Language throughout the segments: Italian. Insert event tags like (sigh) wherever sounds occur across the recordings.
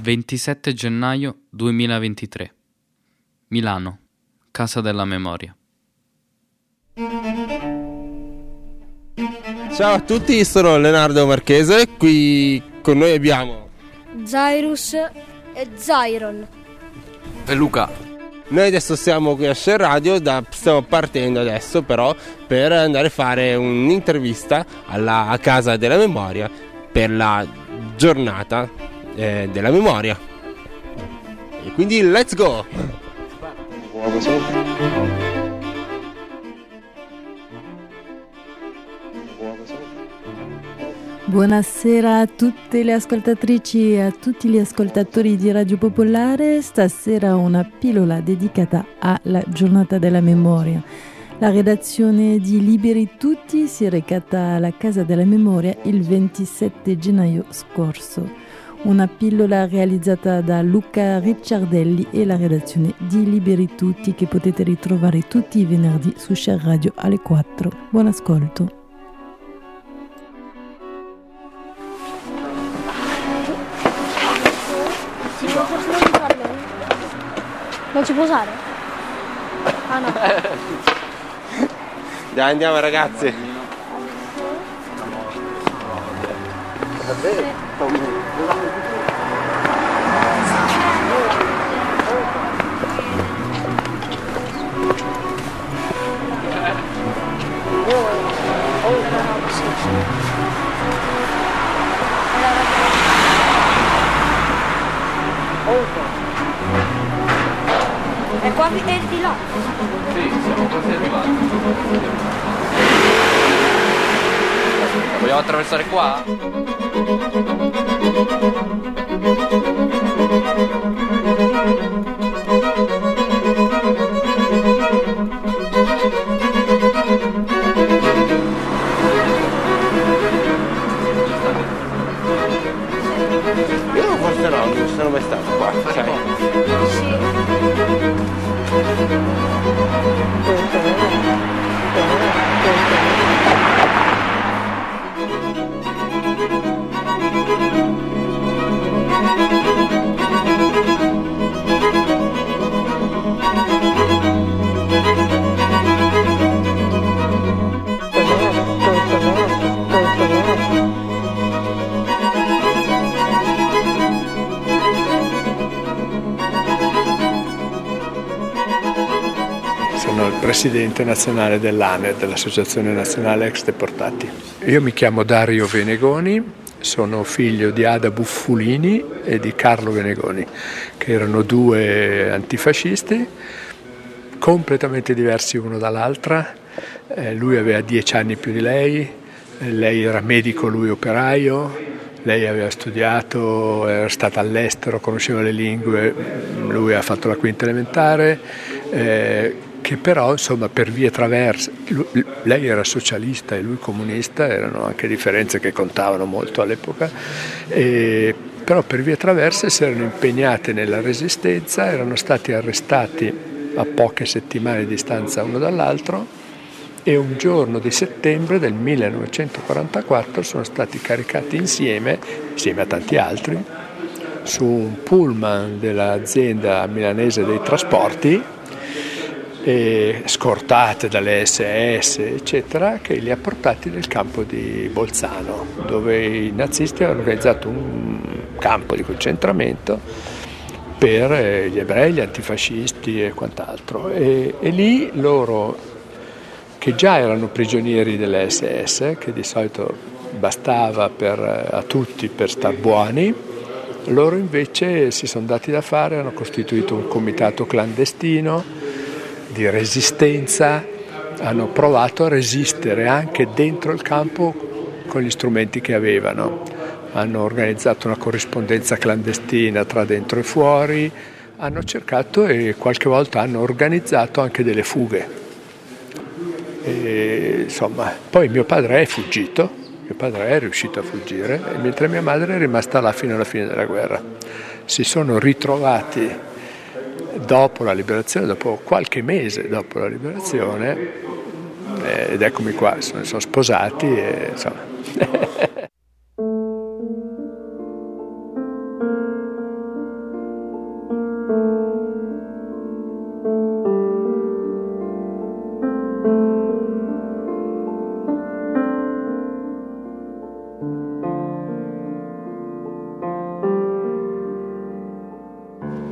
27 gennaio 2023 Milano, Casa della Memoria. Ciao a tutti, sono Leonardo Marchese, qui con noi abbiamo Zairus e Zairon. E Luca. Noi adesso siamo qui a Share Radio, da, stiamo partendo adesso però per andare a fare un'intervista alla a Casa della Memoria per la giornata eh, della memoria. E quindi let's go! Buonasera a tutte le ascoltatrici e a tutti gli ascoltatori di Radio Popolare. Stasera una pillola dedicata alla giornata della memoria. La redazione di Liberi Tutti si è recata alla Casa della Memoria il 27 gennaio scorso. Una pillola realizzata da Luca Ricciardelli e la redazione di Liberi Tutti che potete ritrovare tutti i venerdì su Share Radio alle 4. Buon ascolto. Non si può usare? Ah no. (laughs) Dai andiamo ragazzi! È qua è di là. Sì, siamo quasi arrivati. Vogliamo attraversare qua? Presidente nazionale dell'ANED, dell'Associazione Nazionale Ex Deportati. Io mi chiamo Dario Venegoni, sono figlio di Ada Buffulini e di Carlo Venegoni, che erano due antifascisti completamente diversi uno dall'altra. Eh, lui aveva dieci anni più di lei, eh, lei era medico, lui operaio, lei aveva studiato, era stata all'estero, conosceva le lingue, lui ha fatto la quinta elementare, eh, che però insomma per vie traverse, lei era socialista e lui comunista, erano anche differenze che contavano molto all'epoca, e- però per vie traverse si erano impegnate nella resistenza, erano stati arrestati a poche settimane di distanza uno dall'altro e un giorno di settembre del 1944 sono stati caricati insieme, insieme a tanti altri, su un pullman dell'azienda milanese dei trasporti, e scortate dalle SS, eccetera, che li ha portati nel campo di Bolzano, dove i nazisti avevano organizzato un campo di concentramento per eh, gli ebrei, gli antifascisti e quant'altro. E, e lì loro, che già erano prigionieri delle SS, che di solito bastava per, eh, a tutti per star buoni, loro invece si sono dati da fare, hanno costituito un comitato clandestino di resistenza, hanno provato a resistere anche dentro il campo con gli strumenti che avevano. Hanno organizzato una corrispondenza clandestina tra dentro e fuori, hanno cercato e qualche volta hanno organizzato anche delle fughe. E, insomma, poi mio padre è fuggito, mio padre è riuscito a fuggire, mentre mia madre è rimasta là fino alla fine della guerra. Si sono ritrovati dopo la liberazione, dopo qualche mese dopo la liberazione, eh, ed eccomi qua, sono, sono sposati e insomma. (laughs)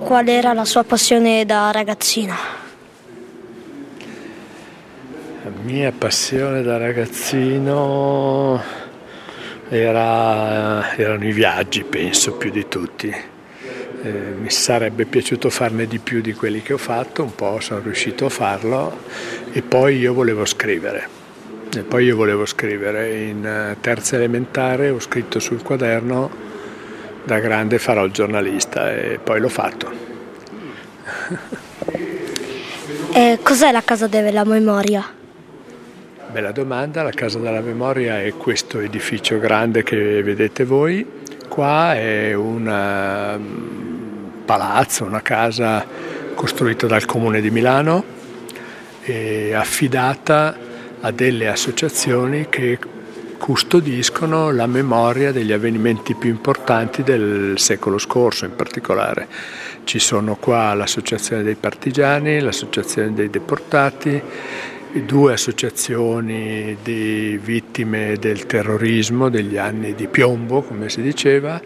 qual era la sua passione da ragazzina? La mia passione da ragazzino era, erano i viaggi, penso, più di tutti. Eh, mi sarebbe piaciuto farne di più di quelli che ho fatto, un po' sono riuscito a farlo e poi io volevo scrivere. E poi io volevo scrivere in eh, terza elementare, ho scritto sul quaderno da grande farò il giornalista e poi l'ho fatto. E cos'è la Casa della Memoria? Bella domanda, la Casa della Memoria è questo edificio grande che vedete voi, qua è un mm, palazzo, una casa costruita dal Comune di Milano e affidata a delle associazioni che custodiscono la memoria degli avvenimenti più importanti del secolo scorso in particolare. Ci sono qua l'Associazione dei Partigiani, l'Associazione dei Deportati, due associazioni di vittime del terrorismo degli anni di piombo, come si diceva,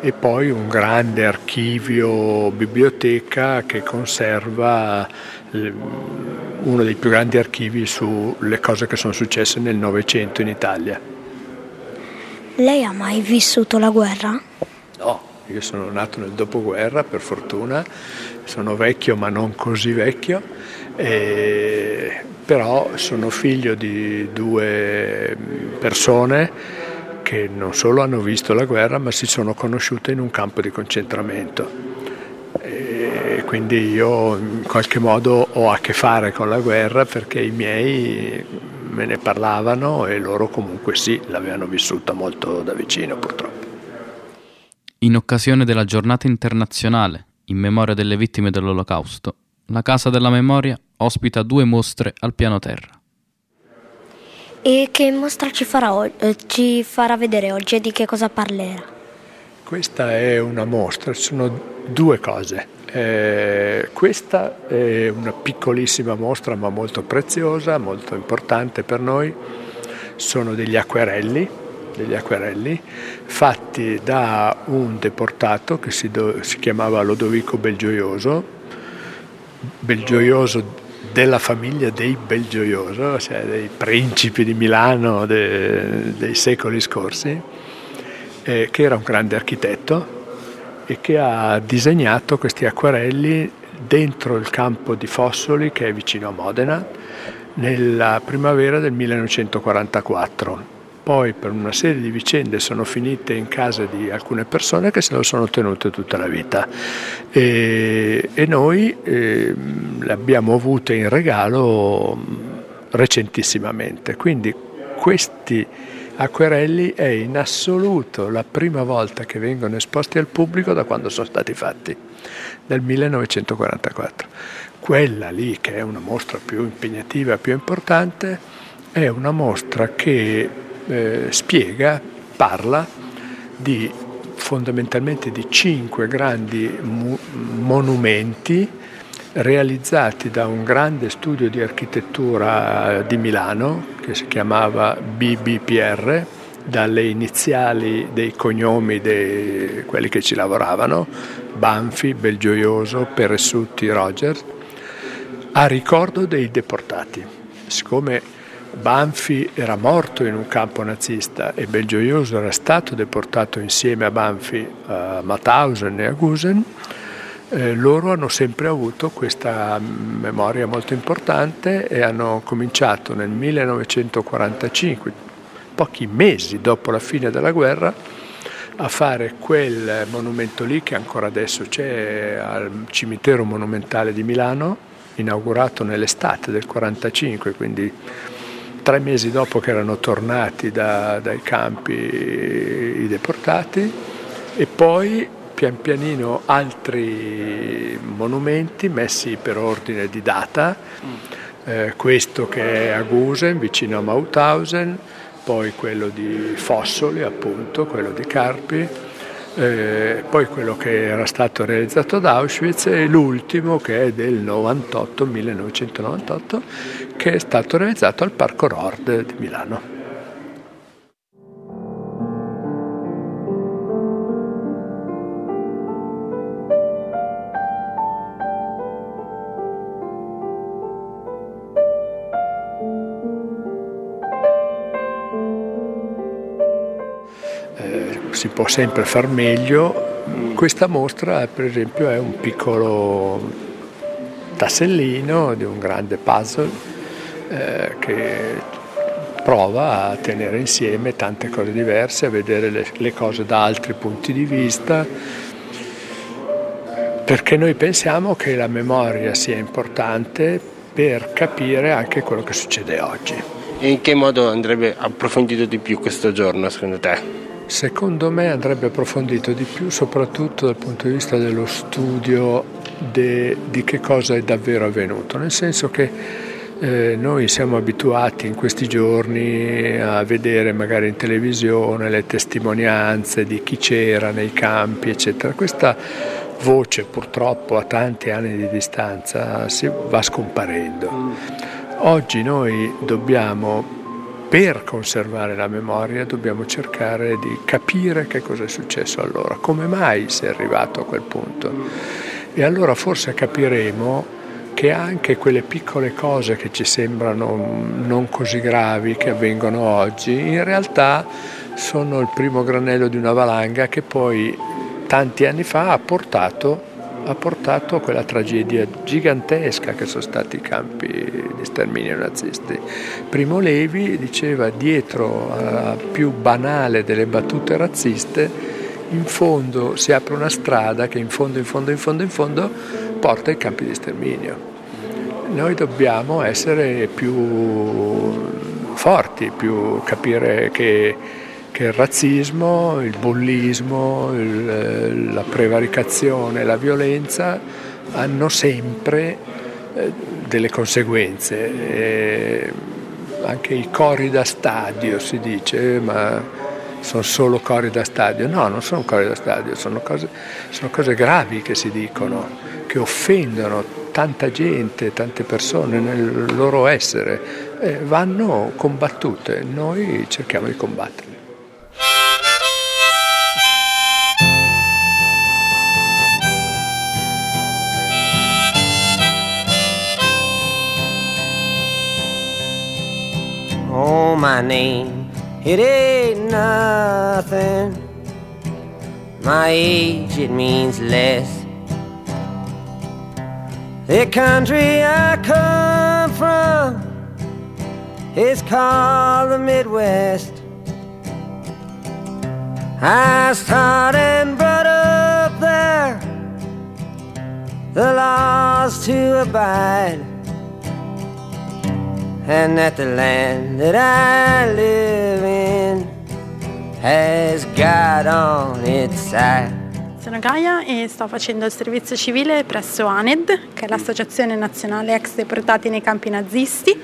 e poi un grande archivio biblioteca che conserva uno dei più grandi archivi sulle cose che sono successe nel Novecento in Italia. Lei ha mai vissuto la guerra? No, io sono nato nel dopoguerra per fortuna, sono vecchio ma non così vecchio, e, però sono figlio di due persone che non solo hanno visto la guerra ma si sono conosciute in un campo di concentramento quindi io in qualche modo ho a che fare con la guerra perché i miei me ne parlavano e loro comunque sì, l'avevano vissuta molto da vicino purtroppo. In occasione della giornata internazionale in memoria delle vittime dell'Olocausto, la Casa della Memoria ospita due mostre al piano terra. E che mostra ci farà, eh, ci farà vedere oggi e di che cosa parlerà? Questa è una mostra, sono due cose. Eh, questa è una piccolissima mostra ma molto preziosa, molto importante per noi. Sono degli acquerelli, degli acquerelli fatti da un deportato che si, do, si chiamava Lodovico Belgioioso, Belgioioso della famiglia dei Belgioioso, cioè dei principi di Milano de, dei secoli scorsi, eh, che era un grande architetto e che ha disegnato questi acquarelli dentro il campo di Fossoli che è vicino a Modena nella primavera del 1944. Poi per una serie di vicende sono finite in casa di alcune persone che se lo sono tenute tutta la vita e, e noi eh, le abbiamo avute in regalo recentissimamente. Quindi questi Acquerelli è in assoluto la prima volta che vengono esposti al pubblico da quando sono stati fatti, nel 1944. Quella lì, che è una mostra più impegnativa, più importante, è una mostra che eh, spiega, parla di fondamentalmente di cinque grandi mu- monumenti realizzati da un grande studio di architettura di Milano che si chiamava BBPR, dalle iniziali dei cognomi di quelli che ci lavoravano, Banfi, Belgioioso, Peressutti, Roger, a ricordo dei deportati. Siccome Banfi era morto in un campo nazista e Belgioioso era stato deportato insieme a Banfi a Mauthausen e a Gusen, eh, loro hanno sempre avuto questa memoria molto importante e hanno cominciato nel 1945, pochi mesi dopo la fine della guerra, a fare quel monumento lì che ancora adesso c'è al cimitero monumentale di Milano, inaugurato nell'estate del 1945, quindi tre mesi dopo che erano tornati da, dai campi i deportati. E poi pian pianino altri monumenti messi per ordine di data, eh, questo che è a Gusen vicino a Mauthausen, poi quello di Fossoli appunto, quello di Carpi, eh, poi quello che era stato realizzato ad Auschwitz e l'ultimo che è del 98, 1998, che è stato realizzato al Parco Nord di Milano. Si può sempre far meglio. Questa mostra per esempio è un piccolo tassellino di un grande puzzle eh, che prova a tenere insieme tante cose diverse, a vedere le, le cose da altri punti di vista, perché noi pensiamo che la memoria sia importante per capire anche quello che succede oggi. E in che modo andrebbe approfondito di più questo giorno secondo te? Secondo me andrebbe approfondito di più soprattutto dal punto di vista dello studio de, di che cosa è davvero avvenuto, nel senso che eh, noi siamo abituati in questi giorni a vedere magari in televisione le testimonianze di chi c'era nei campi, eccetera. Questa voce purtroppo a tanti anni di distanza si va scomparendo. Oggi noi dobbiamo per conservare la memoria dobbiamo cercare di capire che cosa è successo allora, come mai si è arrivato a quel punto. E allora forse capiremo che anche quelle piccole cose che ci sembrano non così gravi che avvengono oggi, in realtà sono il primo granello di una valanga che poi tanti anni fa ha portato, ha portato a quella tragedia gigantesca che sono stati i campi di sterminio nazisti. Primo Levi diceva dietro alla più banale delle battute razziste in fondo si apre una strada che in fondo, in fondo, in fondo, in fondo porta ai campi di sterminio. Noi dobbiamo essere più forti, più capire che, che il razzismo, il bullismo, il, la prevaricazione, la violenza hanno sempre eh, delle conseguenze. E anche i cori da stadio si dice, ma sono solo cori da stadio. No, non sono cori da stadio, sono cose, sono cose gravi che si dicono, che offendono tanta gente, tante persone nel loro essere, eh, vanno combattute. Noi cerchiamo di combatterle. My name It ain't nothing. My age, it means less. The country I come from is called the Midwest. I started and brought up there the laws to abide and that the land that I live in has God on its side. Sono Gaia e sto facendo il servizio civile presso ANED, che è l'Associazione Nazionale Ex Deportati nei Campi Nazisti.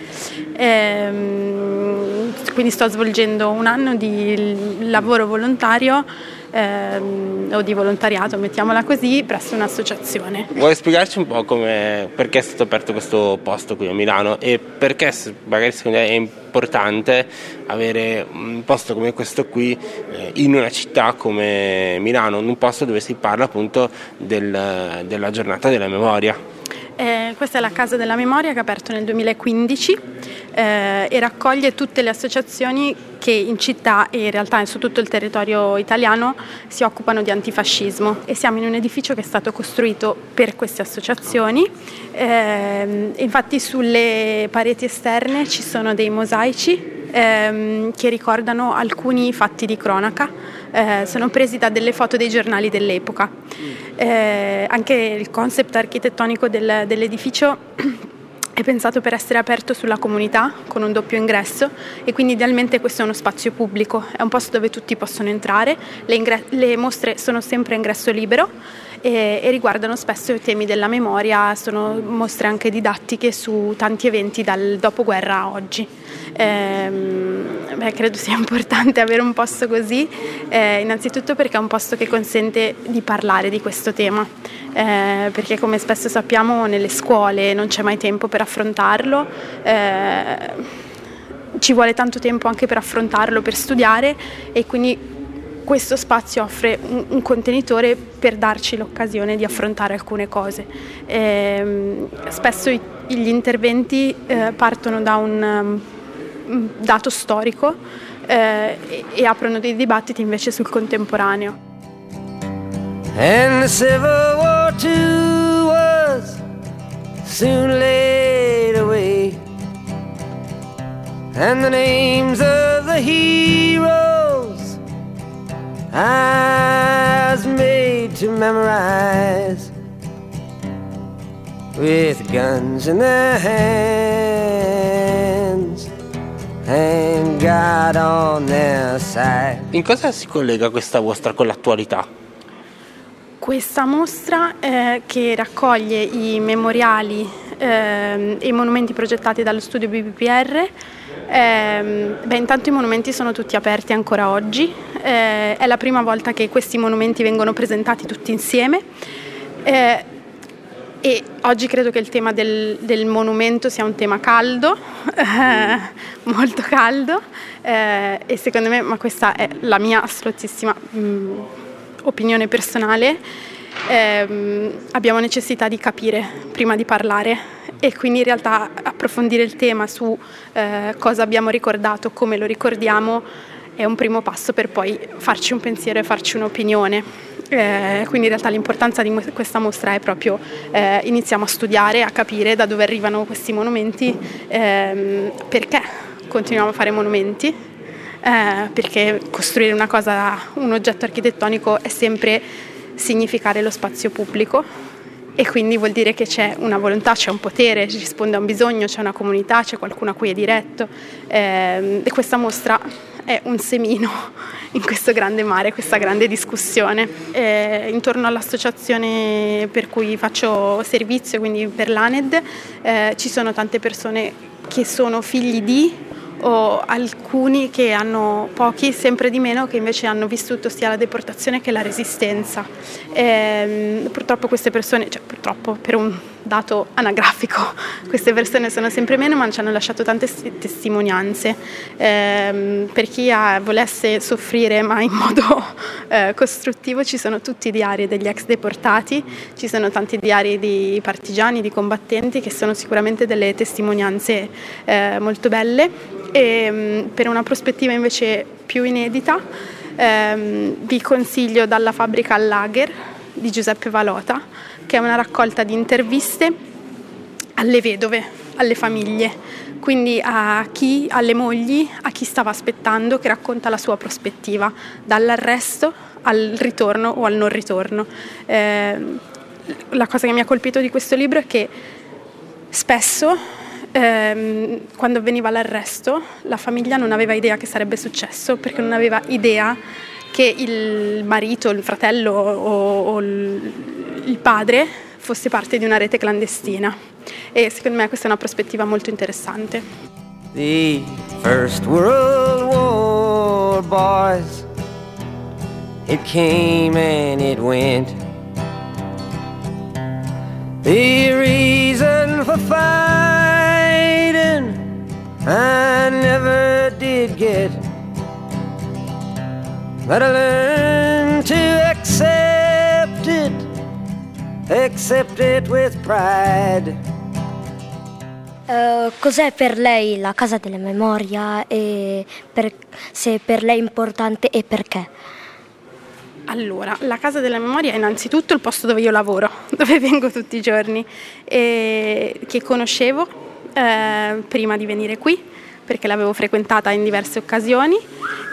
Ehm, quindi sto svolgendo un anno di lavoro volontario ehm, o di volontariato, mettiamola così, presso un'associazione. Vuoi spiegarci un po' come, perché è stato aperto questo posto qui a Milano e perché magari secondo te è importante avere un posto come questo qui eh, in una città come Milano, in un posto dove si parla appunto del, della giornata della memoria? Eh, questa è la Casa della Memoria che è aperto nel 2015 eh, e raccoglie tutte le associazioni che in città e in realtà su tutto il territorio italiano si occupano di antifascismo e siamo in un edificio che è stato costruito per queste associazioni. Eh, infatti sulle pareti esterne ci sono dei mosaici ehm, che ricordano alcuni fatti di cronaca, eh, sono presi da delle foto dei giornali dell'epoca. Eh, anche il concept architettonico del, dell'edificio è pensato per essere aperto sulla comunità con un doppio ingresso e quindi idealmente questo è uno spazio pubblico, è un posto dove tutti possono entrare, le, ingre- le mostre sono sempre a ingresso libero e, e, riguardano spesso i temi della memoria, sono mostre anche didattiche su tanti eventi dal dopoguerra a oggi. Eh, beh, credo sia (laughs) importante avere un posto così, eh, innanzitutto perché è un posto che consente di parlare di questo tema, eh, perché come spesso sappiamo nelle scuole non c'è mai tempo per affrontarlo eh, ci vuole tanto tempo anche per affrontarlo, per studiare e quindi questo spazio offre un, un, contenitore per darci l'occasione di affrontare alcune cose. Eh, spesso i, gli interventi eh, partono da un um, dato storico eh, e, e aprono dei dibattiti invece sul contemporaneo. And the Civil War too was soon laid away. And the names of the heroes I was made to memorize with guns in their hands and God on their side. In cosa si collega questa mostra con l'attualità? Questa mostra eh, che raccoglie i memoriali ehm, e i monumenti progettati dallo studio BBPR, ehm, beh, intanto i monumenti sono tutti aperti ancora oggi, eh, è la prima volta che questi monumenti vengono presentati tutti insieme. Eh, e oggi credo che il tema del, del monumento sia un tema caldo, (laughs) molto caldo, eh, e secondo me, ma questa è la mia assoluttissima mh, opinione personale, ehm, abbiamo necessità di capire prima di parlare e quindi in realtà approfondire il tema su eh, cosa abbiamo ricordato, come lo ricordiamo, è un primo passo per poi farci un pensiero e farci un'opinione. Eh, quindi in realtà l'importanza di questa mostra è proprio eh, iniziamo a studiare, a capire da dove arrivano questi monumenti, ehm, perché continuiamo a fare monumenti, eh, perché costruire cosa, un oggetto architettonico è sempre significare lo spazio pubblico e quindi vuol dire che c'è una volontà, c'è un potere, risponde a un bisogno, c'è una comunità, c'è qualcuno a cui è diretto eh, e questa mostra è un semino (laughs) in questo grande mare, questa grande discussione. Eh, intorno all'associazione per cui faccio servizio, quindi per l'ANED, eh, ci sono tante persone che sono figli di o alcuni che hanno pochi, sempre di meno, che invece hanno vissuto sia la deportazione che la resistenza. E, purtroppo queste persone, cioè purtroppo per un dato anagrafico, queste persone sono sempre meno ma ci hanno lasciato tante testimonianze. Eh, per chi ha, volesse soffrire ma in modo (laughs) eh, costruttivo ci sono tutti i diari degli ex deportati, ci sono tanti diari di partigiani, di combattenti che sono sicuramente delle testimonianze eh, molto belle. E per una prospettiva invece più inedita ehm, vi consiglio Dalla fabbrica al lager di Giuseppe Valota, che è una raccolta di interviste alle vedove, alle famiglie, quindi a chi, alle mogli, a chi stava aspettando, che racconta la sua prospettiva, dall'arresto al ritorno o al non ritorno. Eh, la cosa che mi ha colpito di questo libro è che spesso ehm, quando avveniva l'arresto la famiglia non aveva idea che sarebbe successo perché non aveva idea che il marito, il fratello o, o il padre fosse parte di una rete clandestina e secondo me questa è una prospettiva molto interessante. The First World War, boys, it came and it went. The reason for fighting I never did get. But I learned to accept it, accept it with pride. Uh, cos'è per lei la Casa della Memoria e per, se per lei è importante e perché? Allora, la Casa della Memoria è innanzitutto il posto dove io lavoro, (laughs) dove vengo tutti i giorni, e che conoscevo eh, prima di venire qui perché l'avevo frequentata in diverse occasioni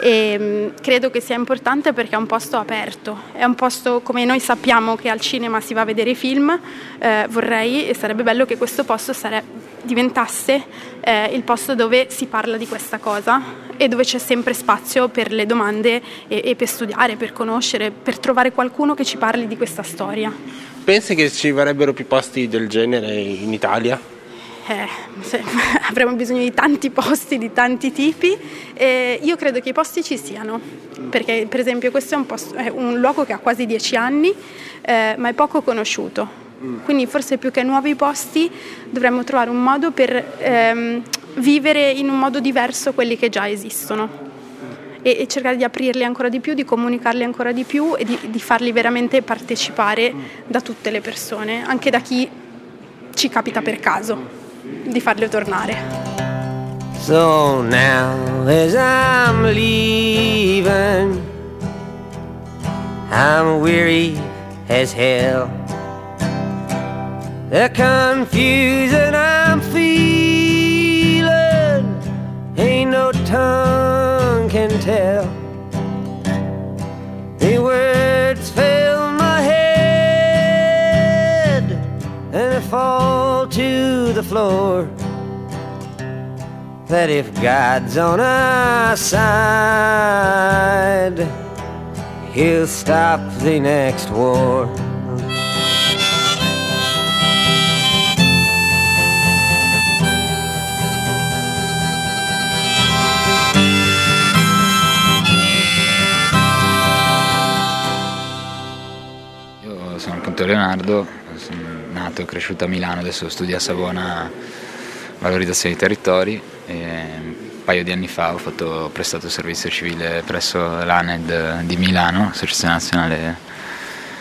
e mm, credo che sia importante perché è un posto aperto, è un posto come noi sappiamo che al cinema si va a vedere i film, eh, vorrei e sarebbe bello che questo posto sare- diventasse eh, il posto dove si parla di questa cosa e dove c'è sempre spazio per le domande e, e per studiare, per conoscere, per trovare qualcuno che ci parli di questa storia. Pensi che ci vorrebbero più posti del genere in Italia? Eh, (laughs) avremo bisogno di tanti posti, di tanti tipi. Eh, io credo che i posti ci siano, perché per esempio questo è un, posto, è un luogo che ha quasi dieci anni, eh, ma è poco conosciuto. Quindi forse più che nuovi posti dovremmo trovare un modo per ehm, vivere in un modo diverso quelli che già esistono e, e, cercare di aprirli ancora di più, di comunicarli ancora di più e di, di farli veramente partecipare da tutte le persone, anche da chi ci capita per caso di farle tornare. So now, as I'm leaving, I'm weary as hell. The confusion I'm feeling ain't no tongue can tell. The words fill my head and they fall to the floor. That if God's on our side, He'll stop the next war. Leonardo, nato e cresciuto a Milano, adesso studio a Savona valorizzazione dei territori e un paio di anni fa ho, fatto, prestato servizio civile presso l'ANED di Milano, Associazione Nazionale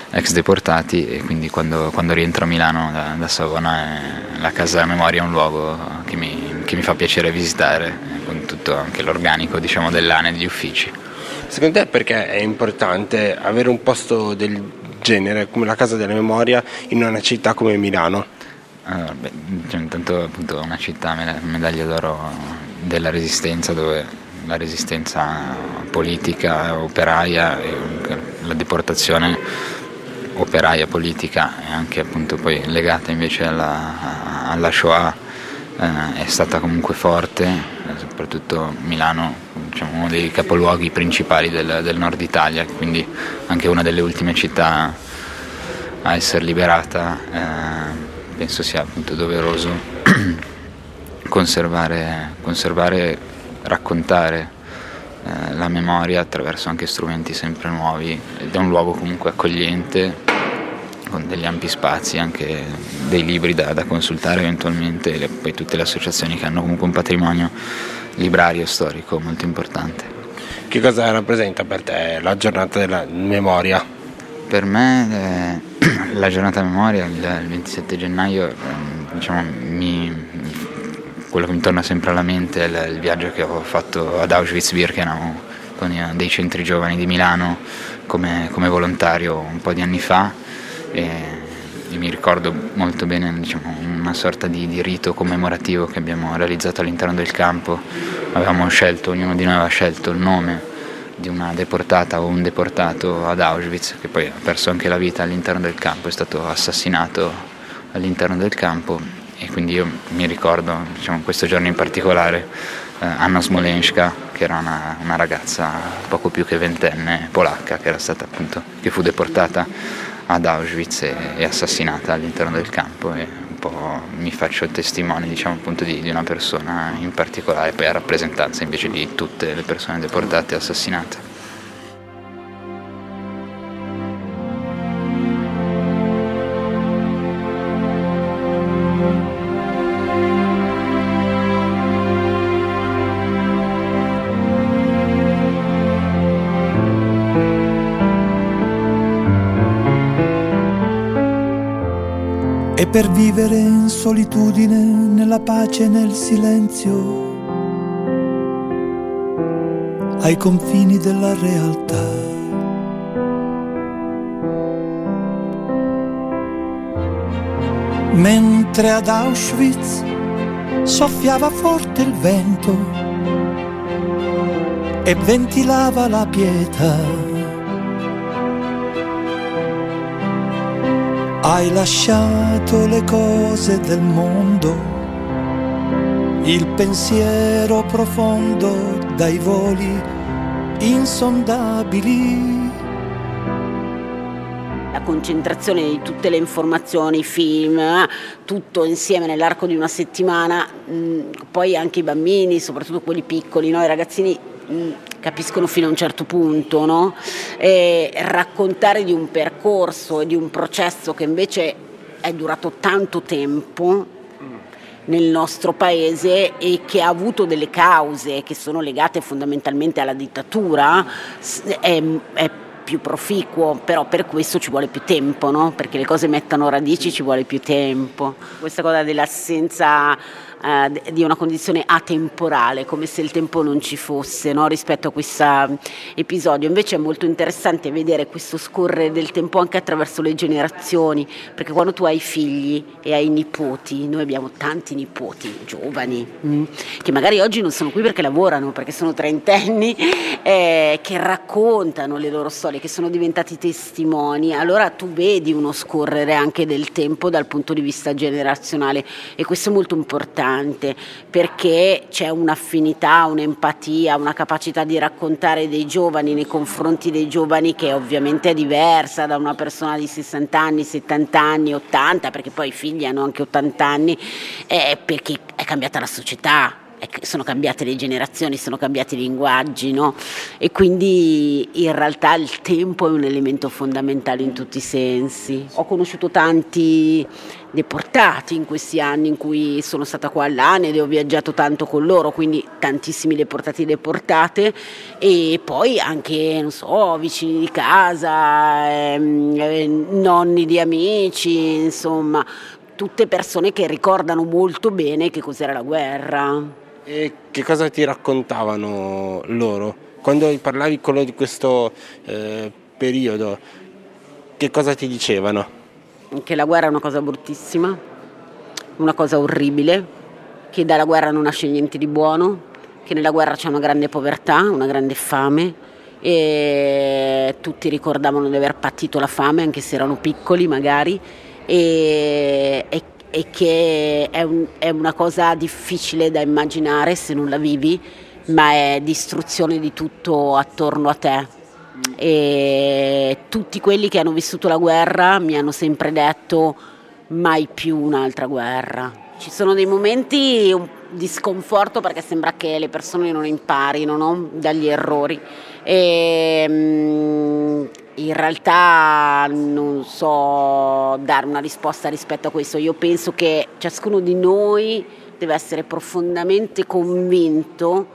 Ex Deportati e quindi quando, quando rientro a Milano da, da Savona eh, la Casa della Memoria è un luogo che mi, che mi fa piacere visitare con tutto anche l'organico diciamo, dell'ANED, gli uffici. Secondo te perché è importante avere un posto del genere come la Casa della Memoria in una città come Milano? Allora, beh, cioè, intanto appunto una città medaglia d'oro della resistenza dove la resistenza politica, operaia, la deportazione operaia politica e anche appunto poi legata invece alla, alla Shoah eh, è stata comunque forte, soprattutto Milano, diciamo, uno dei capoluoghi principali del, del nord Italia, quindi anche una delle ultime città a essere liberata. Eh, penso sia appunto doveroso (clears throat) conservare, conservare, raccontare eh, la memoria attraverso anche strumenti sempre nuovi ed è un luogo comunque accogliente con degli ampi spazi, anche dei libri da, da consultare eventualmente e poi tutte le associazioni che hanno comunque un patrimonio librario storico molto importante. Che cosa rappresenta per te la giornata della memoria? Per me eh, (clears throat) la giornata memoria, il, il 27 gennaio, eh, diciamo, mi, quello che mi torna sempre alla mente è il, il viaggio che ho fatto ad Auschwitz-Birkenau con i, dei centri giovani di Milano come, come volontario un po' di anni fa e, mi ricordo molto bene diciamo, una sorta di, di, rito commemorativo che abbiamo realizzato all'interno del campo. Avevamo scelto, ognuno di noi aveva scelto il nome di una deportata o un deportato ad Auschwitz che poi ha perso anche la vita all'interno del campo, è stato assassinato all'interno del campo e quindi io mi ricordo diciamo, questo giorno in particolare eh, Anna Smolenska che era una, una, ragazza poco più che ventenne polacca che, stata, appunto, che fu deportata ad Auschwitz e, e assassinata all'interno del campo e un po' mi faccio testimone diciamo, appunto, di, di, una persona in particolare, poi a rappresentanza invece di tutte le persone deportate e assassinate. Per vivere in solitudine, nella pace e nel silenzio, ai confini della realtà. Mentre ad Auschwitz soffiava forte il vento e ventilava la pietà Hai lasciato le cose del mondo, il pensiero profondo dai voli insondabili. La concentrazione di tutte le informazioni, film, tutto insieme nell'arco di una settimana, poi anche i bambini, soprattutto quelli piccoli, no? i ragazzini capiscono fino a un certo punto, no? raccontare di un percorso e di un processo che invece è durato tanto tempo nel nostro paese e che ha avuto delle cause che sono legate fondamentalmente alla dittatura è, è più proficuo, però per questo ci vuole più tempo, no? perché le cose mettano radici ci vuole più tempo. Questa cosa dell'assenza eh, di una condizione atemporale, come se il tempo non ci fosse no? rispetto a questo episodio. Invece è molto interessante vedere questo scorrere del tempo anche attraverso le generazioni, perché quando tu hai figli e hai nipoti, noi abbiamo tanti nipoti giovani, mm, che magari oggi non sono qui perché lavorano, perché sono trentenni, eh, che raccontano le loro storie, che sono diventati testimoni, allora tu vedi uno scorrere anche del tempo dal punto di vista generazionale e questo è molto importante perché c'è un'affinità, un'empatia, una capacità di raccontare dei giovani nei confronti dei giovani che ovviamente è diversa da una persona di 60 anni, 70 anni, 80, perché poi i figli hanno anche 80 anni, eh, perché è cambiata la società, sono cambiate le generazioni, sono cambiati i linguaggi, no? E quindi in realtà il tempo è un elemento fondamentale in tutti i sensi. Ho conosciuto tanti deportati in questi anni in cui sono stata qua all'ANED e ho viaggiato tanto con loro, quindi tantissimi deportati e deportate e poi anche, non so, vicini di casa, ehm, eh, nonni di amici, insomma, tutte persone che ricordano molto bene che cos'era la guerra. E che cosa ti raccontavano loro? Quando parlavi con loro di questo eh, periodo, che cosa ti dicevano? Che la guerra è una cosa bruttissima, una cosa orribile, che dalla guerra non nasce niente di buono, che nella guerra c'è una grande povertà, una grande fame e tutti ricordavano di aver patito la fame anche se erano piccoli magari e, e e che è, un, è una cosa difficile da immaginare se non la vivi, ma è distruzione di tutto attorno a te. E tutti quelli che hanno vissuto la guerra mi hanno sempre detto mai più un'altra guerra. Ci sono dei momenti di sconforto perché sembra che le persone non imparino no? dagli errori. E, um, in realtà non so dare una risposta rispetto a questo. Io penso che ciascuno di noi deve essere profondamente convinto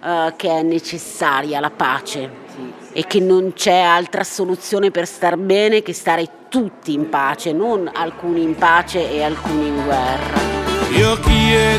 uh, che è necessaria la pace e che non c'è altra soluzione per star bene che stare tutti in pace, non alcuni in pace e alcuni in guerra. Io chiedo